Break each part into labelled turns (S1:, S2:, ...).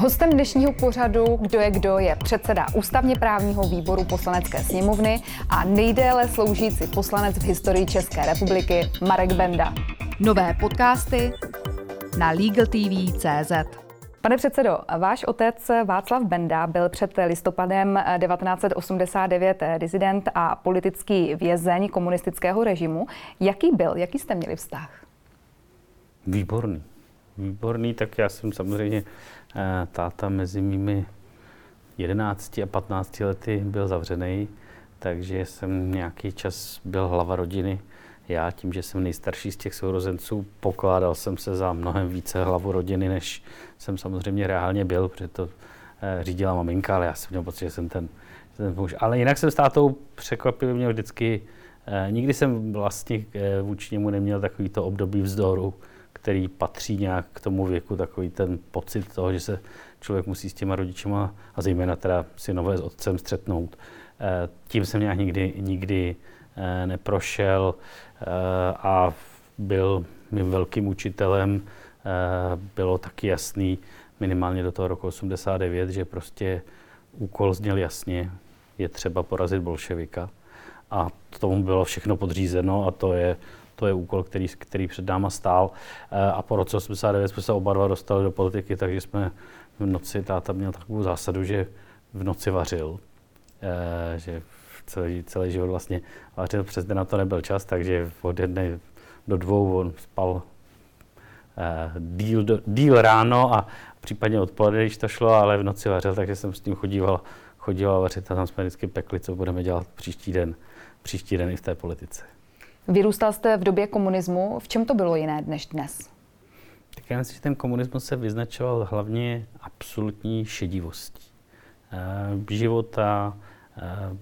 S1: Hostem dnešního pořadu Kdo je kdo je předseda ústavně právního výboru poslanecké sněmovny a nejdéle sloužící poslanec v historii České republiky Marek Benda. Nové podcasty na LegalTV.cz Pane předsedo, váš otec Václav Benda byl před listopadem 1989 dizident a politický vězeň komunistického režimu. Jaký byl? Jaký jste měli vztah?
S2: Výborný. Výborný, tak já jsem samozřejmě táta mezi mými 11 a 15 lety byl zavřený, takže jsem nějaký čas byl hlava rodiny. Já tím, že jsem nejstarší z těch sourozenců, pokládal jsem se za mnohem více hlavu rodiny, než jsem samozřejmě reálně byl, protože to eh, řídila maminka, ale já jsem měl pocit, že jsem ten, ten muž. Ale jinak jsem s tátou překvapivě měl vždycky, eh, nikdy jsem vlastně vůči němu neměl takovýto období vzdoru, který patří nějak k tomu věku, takový ten pocit toho, že se člověk musí s těma rodičima a zejména teda synové s otcem střetnout. Eh, tím jsem nějak nikdy, nikdy eh, neprošel eh, a byl mým velkým učitelem. Bylo taky jasný minimálně do toho roku 89, že prostě úkol zněl jasně, je třeba porazit bolševika. A tomu bylo všechno podřízeno a to je to je úkol, který, který před náma stál. Eh, a po roce 89 jsme se oba dva dostali do politiky, takže jsme v noci, táta měl takovou zásadu, že v noci vařil, eh, že celý, celý život vlastně vařil, přes den na to nebyl čas, takže od jedné do dvou on spal eh, díl, díl ráno a případně odpoledne, když to šlo, ale v noci vařil, takže jsem s tím chodíval, chodíval vařit a tam jsme vždycky pekli, co budeme dělat příští den, příští den i v té politice.
S1: Vyrůstal jste v době komunismu. V čem to bylo jiné než dnes?
S2: Tak já myslím, že ten komunismus se vyznačoval hlavně absolutní šedivostí e, života, e,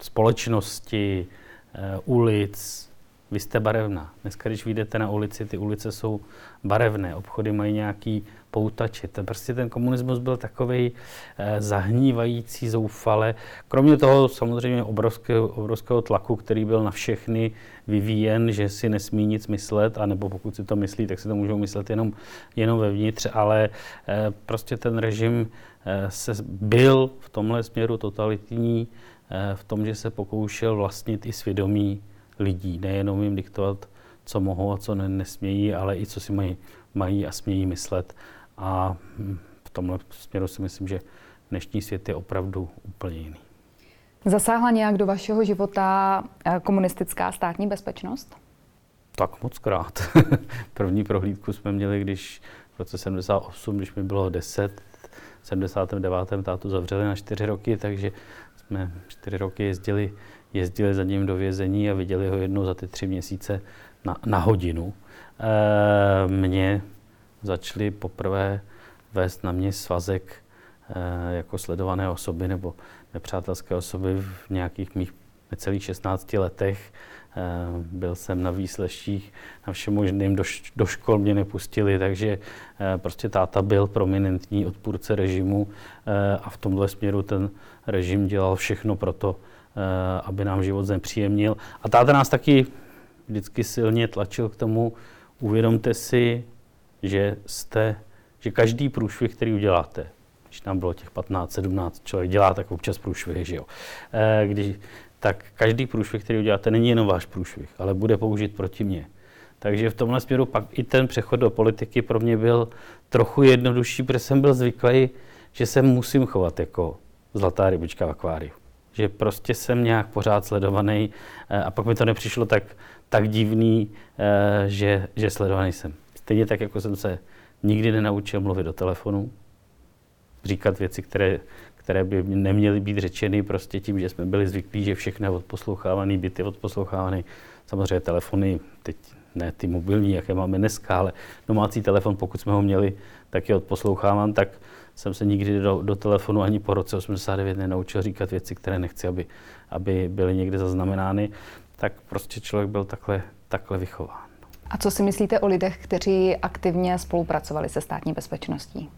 S2: společnosti, e, ulic. Vy jste barevná. Dneska, když vyjdete na ulici, ty ulice jsou barevné, obchody mají nějaký poutači. Prostě ten komunismus byl takový eh, zahnívající, zoufale. Kromě toho samozřejmě obrovského, obrovského tlaku, který byl na všechny vyvíjen, že si nesmí nic myslet, anebo pokud si to myslí, tak si to můžou myslet jenom, jenom vevnitř, ale eh, prostě ten režim eh, se byl v tomhle směru totalitní, eh, v tom, že se pokoušel vlastnit i svědomí lidí, nejenom jim diktovat, co mohou a co nesmějí, ale i co si mají, mají a smějí myslet. A hm, v tomhle směru si myslím, že dnešní svět je opravdu úplně jiný.
S1: Zasáhla nějak do vašeho života eh, komunistická státní bezpečnost?
S2: Tak moc krát. První prohlídku jsme měli, když v roce 78, když mi bylo 10, v 79. tátu zavřeli na čtyři roky, takže jsme čtyři roky jezdili, jezdili za ním do vězení a viděli ho jednou za ty tři měsíce na, na hodinu. E, mě začali poprvé vést na mě svazek e, jako sledované osoby nebo nepřátelské osoby v nějakých mých necelých 16 letech. Eh, byl jsem na výsleších, na všem možným, do, do škol mě nepustili, takže prostě táta byl prominentní odpůrce režimu a v tomhle směru ten režim dělal všechno pro to, aby nám život znepříjemnil. A táta nás taky vždycky silně tlačil k tomu, uvědomte si, že jste, že každý průšvih, který uděláte, když tam bylo těch 15, 17 člověk dělá tak občas průšvih, že jo. E, když, tak každý průšvih, který uděláte, není jenom váš průšvih, ale bude použit proti mně. Takže v tomhle směru pak i ten přechod do politiky pro mě byl trochu jednodušší, protože jsem byl zvyklý, že se musím chovat jako zlatá rybička v akváriu. Že prostě jsem nějak pořád sledovaný eh, a pak mi to nepřišlo tak, tak divný, eh, že, že sledovaný jsem. Stejně tak, jako jsem se nikdy nenaučil mluvit do telefonu, říkat věci, které, které by neměly být řečeny prostě tím, že jsme byli zvyklí, že všechno je odposlouchávaný, byty odposlouchávaný. Samozřejmě telefony, teď ne ty mobilní, jaké máme dneska, ale domácí telefon, pokud jsme ho měli, tak je odposloucháván, tak jsem se nikdy do, do telefonu ani po roce 89 nenaučil říkat věci, které nechci, aby, aby byly někde zaznamenány. Tak prostě člověk byl takhle, takhle vychován.
S1: A co si myslíte o lidech, kteří aktivně spolupracovali se státní bezpečností?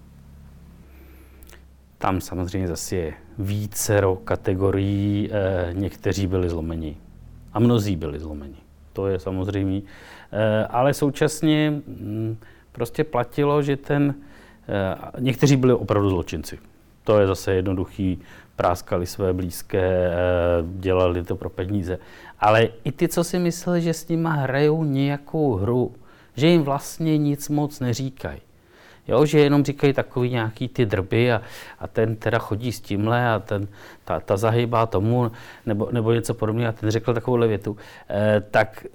S2: Tam samozřejmě zase je vícero kategorií. Eh, někteří byli zlomeni a mnozí byli zlomeni. To je samozřejmě. Eh, ale současně hm, prostě platilo, že ten někteří byli opravdu zločinci. To je zase jednoduchý, práskali své blízké, dělali to pro peníze. Ale i ty, co si mysleli, že s nima hrajou nějakou hru, že jim vlastně nic moc neříkají. Jo, že jenom říkají takový nějaký ty drby a, a ten teda chodí s tímhle a ten, ta, ta zahybá tomu nebo, nebo něco podobného a ten řekl takovouhle větu, e, tak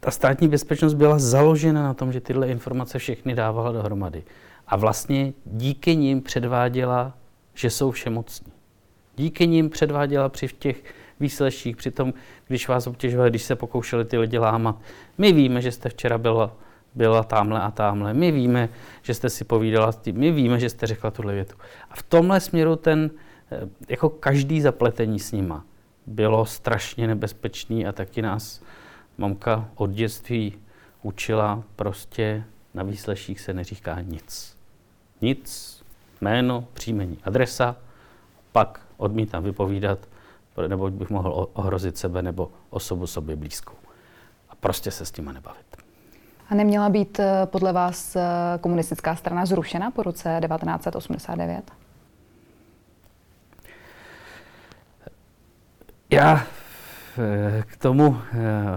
S2: ta státní bezpečnost byla založena na tom, že tyhle informace všechny dávala dohromady. A vlastně díky nim předváděla, že jsou všemocní. Díky nim předváděla při těch výsleších, při tom, když vás obtěžovali, když se pokoušeli ty lidi lámat. My víme, že jste včera byla byla tamhle a tamhle. My víme, že jste si povídala s tím, my víme, že jste řekla tuhle větu. A v tomhle směru ten, eh, jako každý zapletení s nima, bylo strašně nebezpečný a taky nás mamka od dětství učila prostě na výsleších se neříká nic. Nic, jméno, příjmení, adresa, pak odmítám vypovídat, nebo bych mohl ohrozit sebe nebo osobu sobě blízkou. A prostě se s tím nebavit.
S1: A neměla být eh, podle vás eh, komunistická strana zrušena po roce 1989?
S2: Já eh, k tomu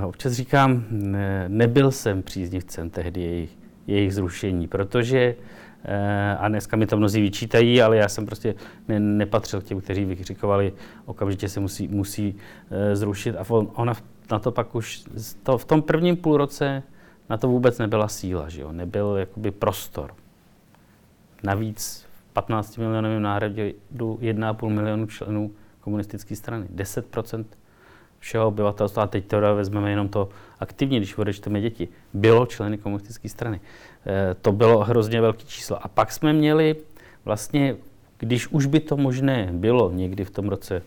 S2: občas říkám, nebyl jsem příznivcem tehdy jejich, jejich zrušení, protože, a dneska mi to mnozí vyčítají, ale já jsem prostě ne, nepatřil k těm, kteří vykřikovali, okamžitě se musí, musí zrušit. A on, ona na to pak už, to, v tom prvním půlroce na to vůbec nebyla síla, že jo? nebyl jakoby prostor. Navíc v 15 milionovém národě 1,5 milionu členů komunistické strany. 10% všeho obyvatelstva, a teď teda vezmeme jenom to aktivně, když odečteme děti, bylo členy komunistické strany. E, to bylo hrozně velké číslo. A pak jsme měli vlastně, když už by to možné bylo někdy v tom roce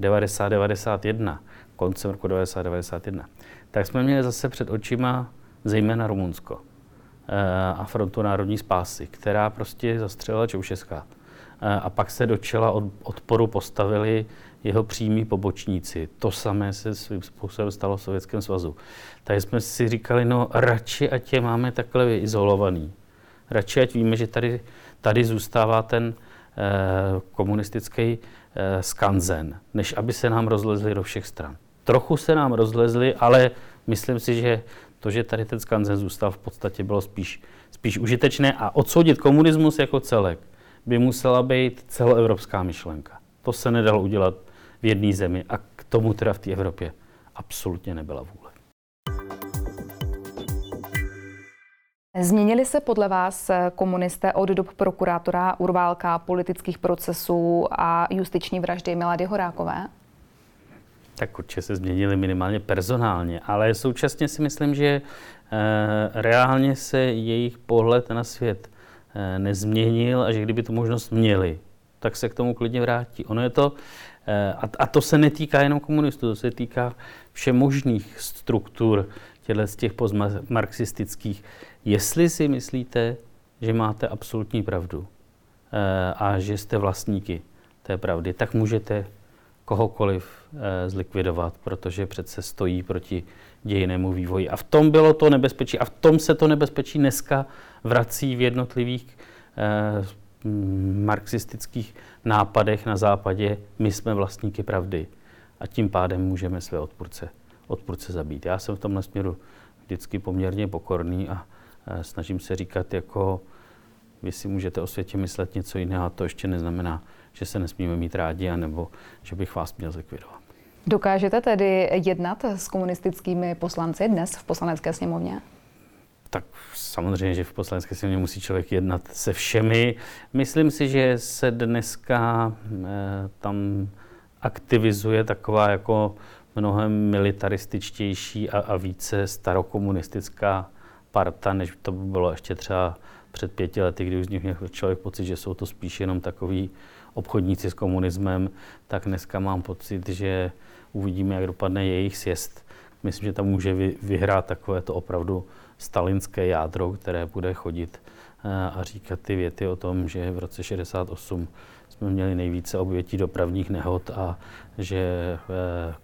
S2: 90-91, koncem roku 90-91, tak jsme měli zase před očima zejména Rumunsko eh, a Frontu národní spásy, která prostě zastřelila Čaušeská. A pak se do čela od, odporu postavili jeho přímí pobočníci. To samé se svým způsobem stalo v Sovětském svazu. Takže jsme si říkali, no radši, ať je máme takhle izolovaný. Radši, ať víme, že tady, tady zůstává ten eh, komunistický eh, skanzen, než aby se nám rozlezli do všech stran. Trochu se nám rozlezli, ale myslím si, že to, že tady ten skanzen zůstal, v podstatě bylo spíš, spíš užitečné a odsoudit komunismus jako celek by musela být celoevropská myšlenka. To se nedalo udělat v jedné zemi a k tomu teda v té Evropě absolutně nebyla vůle.
S1: Změnili se podle vás komunisté od dob prokurátora Urválka, politických procesů a justiční vraždy Milady Horákové?
S2: Tak určitě se změnili minimálně personálně, ale současně si myslím, že eh, reálně se jejich pohled na svět nezměnil a že kdyby tu možnost měli, tak se k tomu klidně vrátí. Ono je to, eh, a to se netýká jenom komunistů, to se týká všemožných struktur těchto z těch postmarxistických. Jestli si myslíte, že máte absolutní pravdu a že jste vlastníky té pravdy, tak můžete kohokoliv eh, zlikvidovat, protože přece stojí proti dějinému vývoji. A v tom bylo to nebezpečí a v tom se to nebezpečí dneska vrací v jednotlivých eh, marxistických nápadech na západě. My jsme vlastníky pravdy a tím pádem můžeme své odpůrce, odpůrce zabít. Já jsem v tomhle směru vždycky poměrně pokorný a eh, snažím se říkat jako vy si můžete o světě myslet něco jiného a to ještě neznamená, že se nesmíme mít rádi, anebo že bych vás měl zlikvidovat.
S1: Dokážete tedy jednat s komunistickými poslanci dnes v poslanecké sněmovně?
S2: Tak samozřejmě, že v poslanecké sněmovně musí člověk jednat se všemi. Myslím si, že se dneska eh, tam aktivizuje taková jako mnohem militarističtější a, a více starokomunistická parta, než to by bylo ještě třeba před pěti lety, kdy už z nich měl člověk pocit, že jsou to spíš jenom takový obchodníci s komunismem, tak dneska mám pocit, že uvidíme, jak dopadne jejich sjezd. Myslím, že tam může vyhrát takové to opravdu stalinské jádro, které bude chodit eh, a říkat ty věty o tom, že v roce 68 jsme měli nejvíce obětí dopravních nehod a že eh,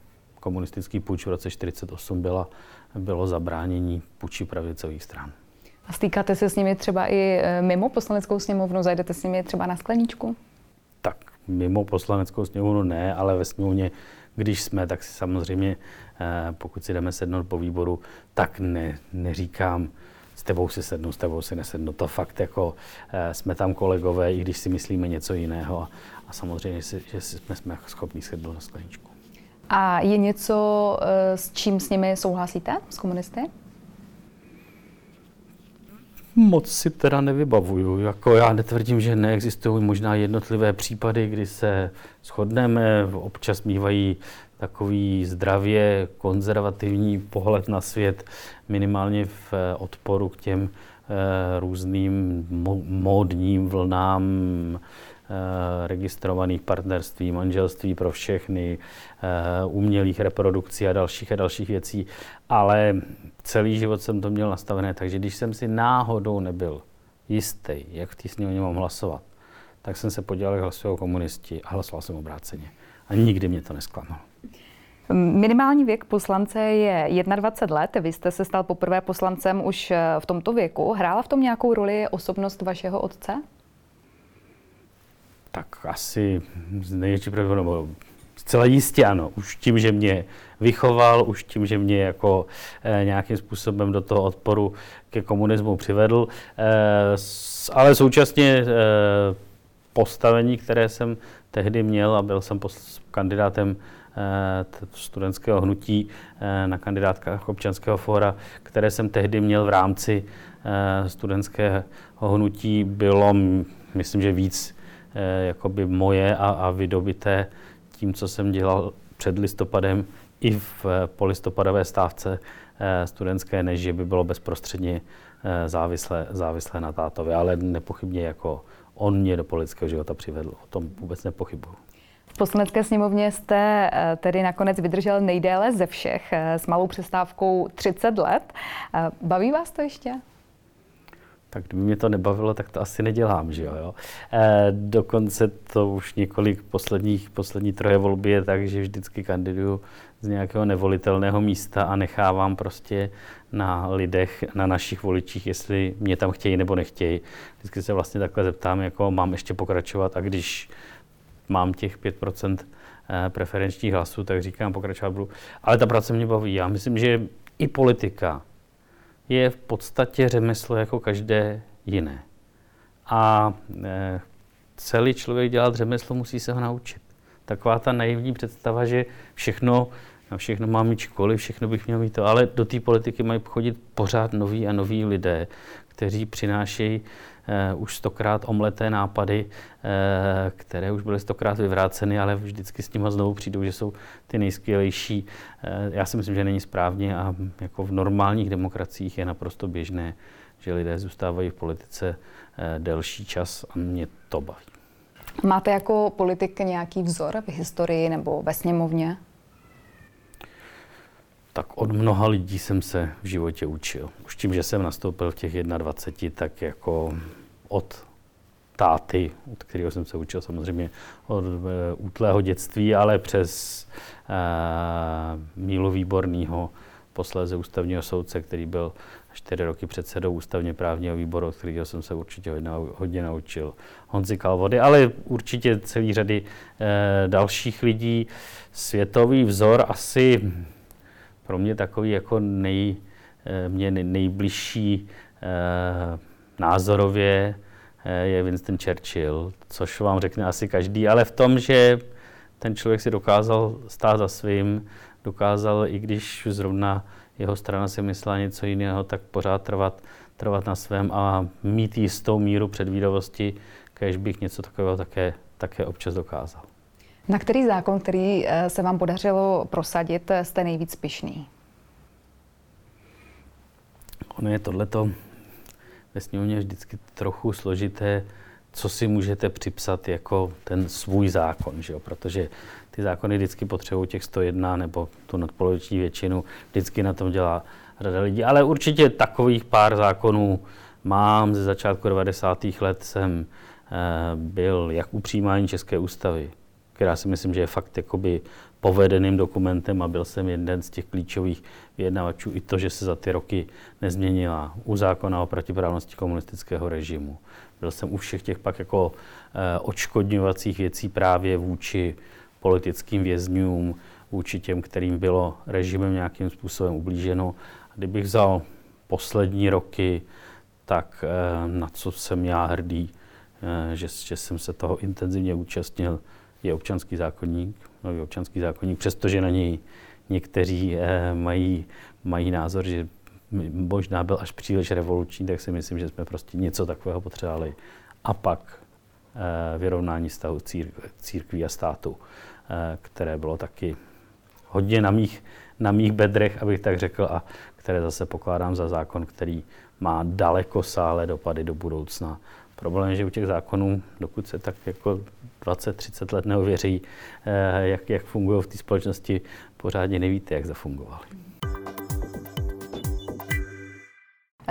S2: komunistický půjč v roce 48 byla, bylo zabránění půjči pravicových stran.
S1: A stýkáte se s nimi třeba i eh, mimo poslaneckou sněmovnu? Zajdete s nimi třeba na skleničku?
S2: Tak mimo poslaneckou sněmovnu ne, ale ve sněmovně, když jsme, tak si samozřejmě, eh, pokud si jdeme sednout po výboru, tak ne, neříkám, s tebou si sednu, s tebou si nesednu. To fakt jako jsme tam kolegové, i když si myslíme něco jiného. A samozřejmě, že jsme, jsme schopni sednout na skleničku.
S1: A je něco, s čím s nimi souhlasíte, s komunisty?
S2: Moc si teda nevybavuju. Jako já netvrdím, že neexistují možná jednotlivé případy, kdy se shodneme, občas mývají takový zdravě konzervativní pohled na svět, minimálně v odporu k těm eh, různým módním vlnám Eh, registrovaných partnerství, manželství pro všechny, eh, umělých reprodukcí a dalších a dalších věcí. Ale celý život jsem to měl nastavené, takže když jsem si náhodou nebyl jistý, jak v té sněmovně mám hlasovat, tak jsem se podělal, jak hlasují komunisti a hlasoval jsem obráceně. A nikdy mě to nesklamalo.
S1: Minimální věk poslance je 21 let. Vy jste se stal poprvé poslancem už eh, v tomto věku. Hrála v tom nějakou roli osobnost vašeho otce?
S2: Tak asi z největší nebo zcela jistě ano. Už tím, že mě vychoval, už tím, že mě jako e, nějakým způsobem do toho odporu ke komunismu přivedl, e, s, ale současně e, postavení, které jsem tehdy měl a byl jsem pos, kandidátem studentského hnutí na kandidátkách občanského fóra, které jsem tehdy měl v rámci studentského hnutí, bylo, myslím, že víc Eh, jakoby moje a, a vydobité tím, co jsem dělal před listopadem i v eh, polistopadové stávce eh, studentské, než by bylo bezprostředně závislé, závislé na tátovi. Ale nepochybně jako on mě do politického života přivedl. O tom vůbec nepochybuju.
S1: V poslanecké sněmovně jste tedy nakonec vydržel nejdéle ze všech s malou přestávkou 30 let. Baví vás to ještě?
S2: Tak kdyby mě to nebavilo, tak to asi nedělám, že jo. E, dokonce to už několik posledních, poslední troje volby je tak, že vždycky kandiduju z nějakého nevolitelného místa a nechávám prostě na lidech, na našich voličích, jestli mě tam chtějí nebo nechtějí. Vždycky se vlastně takhle zeptám, jako mám ještě pokračovat a když mám těch 5% eh, preferenčních hlasů, tak říkám, pokračovat budu. Ale ta práce mě baví. Já myslím, že i politika, je v podstatě řemeslo jako každé jiné. A e, celý člověk dělat řemeslo, musí se ho naučit. Taková ta naivní představa, že všechno, všechno mám mít školy, všechno bych měl mít to, ale do té politiky mají chodit pořád noví a noví lidé, kteří přinášejí eh, už stokrát omleté nápady, eh, které už byly stokrát vyvráceny, ale vždycky s nimi znovu přijdou, že jsou ty nejskvělejší. Eh, já si myslím, že není správně a jako v normálních demokraciích je naprosto běžné, že lidé zůstávají v politice delší čas a mě to baví.
S1: Máte jako politik nějaký vzor v historii nebo ve sněmovně?
S2: tak od mnoha lidí jsem se v životě učil. Už tím, že jsem nastoupil v těch 21, tak jako od táty, od kterého jsem se učil samozřejmě od e, útlého dětství, ale přes e, Mílu Výborného, posléze ústavního soudce, který byl čtyři roky předsedou ústavně právního výboru, od kterého jsem se určitě hodně, hodně naučil. Honzi Kalvody, ale určitě celý řady e, dalších lidí. Světový vzor asi pro mě takový jako nej, eh, mě nejbližší eh, názorově eh, je Winston Churchill, což vám řekne asi každý, ale v tom, že ten člověk si dokázal stát za svým, dokázal, i když zrovna jeho strana si myslela něco jiného, tak pořád trvat, trvat na svém a mít jistou míru předvídavosti, kež bych něco takového také, také občas dokázal.
S1: Na který zákon, který eh, se vám podařilo prosadit, eh, jste nejvíc pišný?
S2: Ono je tohleto ve sněmovně vždycky trochu složité, co si můžete připsat jako ten svůj zákon, že jo? protože ty zákony vždycky potřebují těch 101 nebo tu nadpoloviční většinu, vždycky na tom dělá řada lidí, ale určitě takových pár zákonů mám. Ze začátku 90. let jsem eh, byl jak u přijímání České ústavy, která si myslím, že je fakt jakoby povedeným dokumentem a byl jsem jeden z těch klíčových vyjednavačů i to, že se za ty roky nezměnila u zákona o protiprávnosti komunistického režimu. Byl jsem u všech těch pak jako eh, odškodňovacích věcí právě vůči politickým vězňům, vůči těm, kterým bylo režimem nějakým způsobem ublíženo. A kdybych vzal poslední roky, tak eh, na co jsem já hrdý, eh, že, že jsem se toho intenzivně účastnil, je občanský zákonník, nový občanský zákonník, přestože na něj někteří eh, mají, mají názor, že možná byl až příliš revoluční, tak si myslím, že jsme prostě něco takového potřebovali. A pak vyrovnání stavu církví a státu, které bylo taky hodně na mých, na mých bedrech, abych tak řekl, a které zase pokládám za zákon, který má daleko sále dopady do budoucna. Problém je, že u těch zákonů, dokud se tak jako 20-30 let neověří, eh, jak, jak fungují v té společnosti, pořádně nevíte, jak zafungovaly.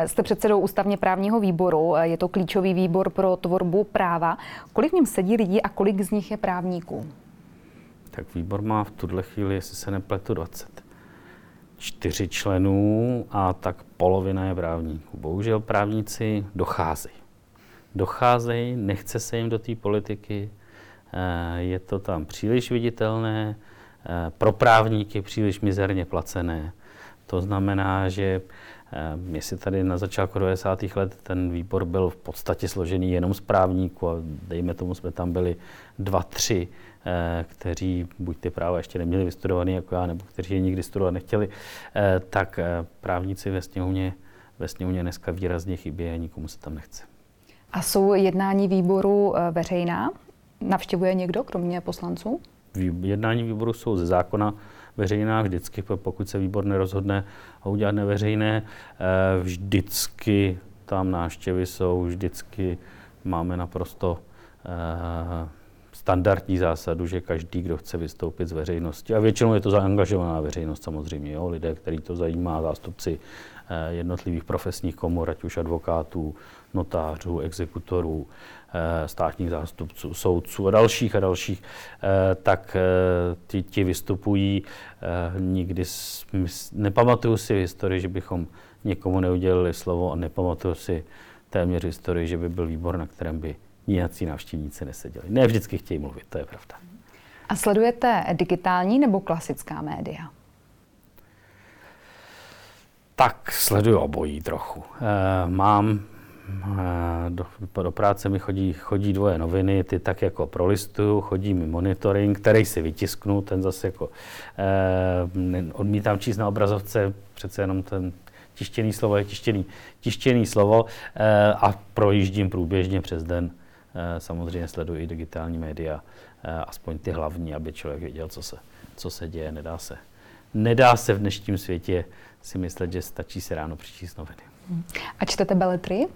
S1: Jste předsedou ústavně právního výboru, je to klíčový výbor pro tvorbu práva. Kolik v něm sedí lidí a kolik z nich je právníků?
S2: Tak výbor má v tuhle chvíli, jestli se nepletu, 20 čtyři členů a tak polovina je právníků. Bohužel právníci docházejí. Docházejí, nechce se jim do té politiky, eh, je to tam příliš viditelné, eh, pro právníky příliš mizerně placené. To znamená, že jestli tady na začátku 90. let ten výbor byl v podstatě složený jenom z právníků a dejme tomu, jsme tam byli dva, tři Eh, kteří buď ty práva ještě neměli vystudovaný jako já, nebo kteří je nikdy studovat nechtěli, eh, tak eh, právníci ve sněmovně, ve sněmovně dneska výrazně chybí a nikomu se tam nechce.
S1: A jsou jednání výboru veřejná? Navštěvuje někdo, kromě poslanců?
S2: Jednání výboru jsou ze zákona veřejná vždycky, pokud se výbor nerozhodne ho udělat neveřejné. Vždycky tam návštěvy jsou, vždycky máme naprosto standardní zásadu, že každý, kdo chce vystoupit z veřejnosti, a většinou je to zaangažovaná veřejnost samozřejmě, jo, lidé, který to zajímá, zástupci eh, jednotlivých profesních komor, ať už advokátů, notářů, exekutorů, eh, státních zástupců, soudců a dalších a dalších, eh, tak ti, ti vystupují. Nikdy nepamatuju si v historii, že bychom někomu neudělili slovo a nepamatuju si téměř historii, že by byl výbor, na kterém by nějací návštěvníci neseděli. Ne vždycky chtějí mluvit, to je pravda.
S1: A sledujete digitální nebo klasická média?
S2: Tak sleduju obojí trochu. E, mám e, do, do práce mi chodí, chodí dvoje noviny, ty tak jako prolistuju, chodí mi monitoring, který si vytisknu, ten zase jako e, odmítám číst na obrazovce, přece jenom ten tištěný slovo je tištěný, tištěný slovo e, a projíždím průběžně přes den Eh, samozřejmě sleduji i digitální média, eh, aspoň ty hlavní, aby člověk věděl, co se, co se děje. Nedá se, nedá se v dnešním světě si myslet, že stačí si ráno přečíst noviny.
S1: A čtete beletry?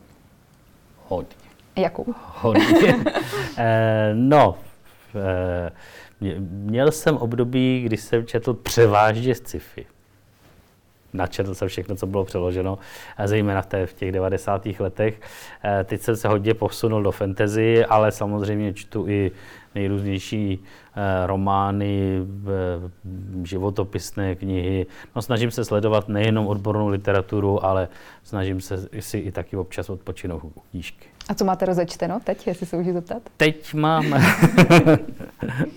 S2: Hodně.
S1: Jakou?
S2: Hodně. e, no, měl jsem období, kdy jsem četl převážně sci-fi načetl jsem všechno, co bylo přeloženo, zejména v, té, v těch 90. letech. Eh, teď jsem se hodně posunul do fantasy, ale samozřejmě čtu i nejrůznější eh, romány, životopisné knihy. No, snažím se sledovat nejenom odbornou literaturu, ale snažím se si i taky občas odpočinout u knížky.
S1: A co máte rozečteno teď, jestli se můžu zeptat?
S2: Teď mám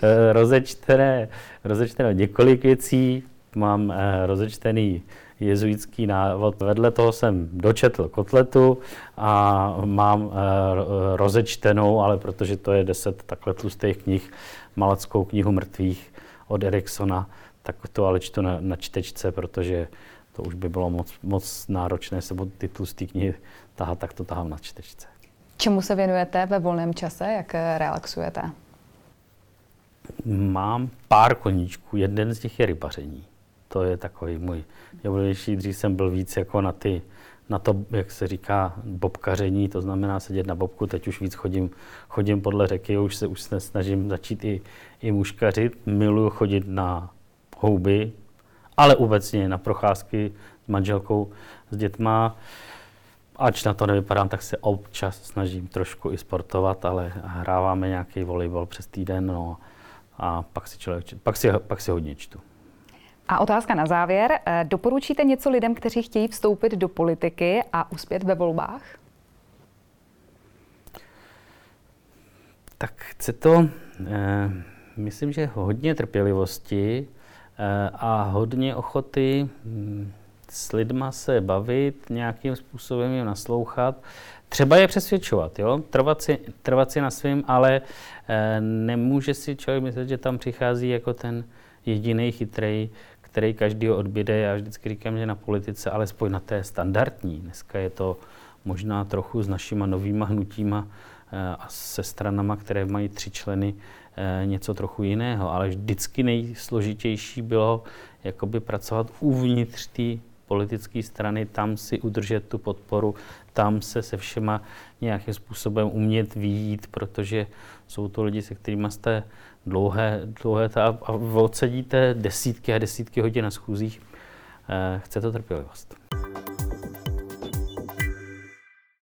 S2: rozečtené, rozečtené několik věcí. Mám rozečtený jezuitský návod. Vedle toho jsem dočetl kotletu a mám eh, rozečtenou, ale protože to je deset takhle tlustých knih, malackou knihu mrtvých od Eriksona, tak to ale čtu na, na čtečce, protože to už by bylo moc, moc náročné se ty tlusté knihy tahat, tak to tahám na čtečce.
S1: Čemu se věnujete ve volném čase? Jak relaxujete?
S2: Mám pár koníčků. Jeden z nich je rybaření to je takový můj nejoblíbenější. Dřív jsem byl víc jako na ty, na to, jak se říká, bobkaření, to znamená sedět na bobku, teď už víc chodím, chodím podle řeky, už se, už se snažím začít i, i muškařit. Miluju chodit na houby, ale obecně na procházky s manželkou, s dětma. Ač na to nevypadám, tak se občas snažím trošku i sportovat, ale hráváme nějaký volejbal přes týden, no, a pak si, člověk, pak si, pak si hodně čtu.
S1: A otázka na závěr. Eh, doporučíte něco lidem, kteří chtějí vstoupit do politiky a uspět ve volbách?
S2: Tak chce to, eh, myslím, že hodně trpělivosti eh, a hodně ochoty hm, s lidma se bavit, nějakým způsobem jim naslouchat. Třeba je přesvědčovat, jo? Trvat, si, trvat si na svým, ale eh, nemůže si člověk myslet, že tam přichází jako ten jediný chytrý, který každý odbíde. Já vždycky říkám, že na politice, alespoň na té standardní, dneska je to možná trochu s našima novýma hnutíma eh, a se stranama, které mají tři členy, eh, něco trochu jiného, ale vždycky nejsložitější bylo jakoby pracovat uvnitř té politické strany, tam si udržet tu podporu, tam se se všema nějakým způsobem umět výjít, protože jsou to lidi, se kterými jste dlouhé, dlouhé ta, a odsedíte desítky a desítky hodin na schůzích. Eh, chce to trpělivost.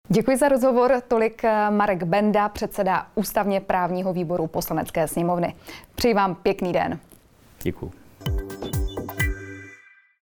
S1: Děkuji za rozhovor. Tolik eh, Marek Benda, předseda ústavně právního výboru poslanecké sněmovny. Přeji vám pěkný den.
S2: Děkuji.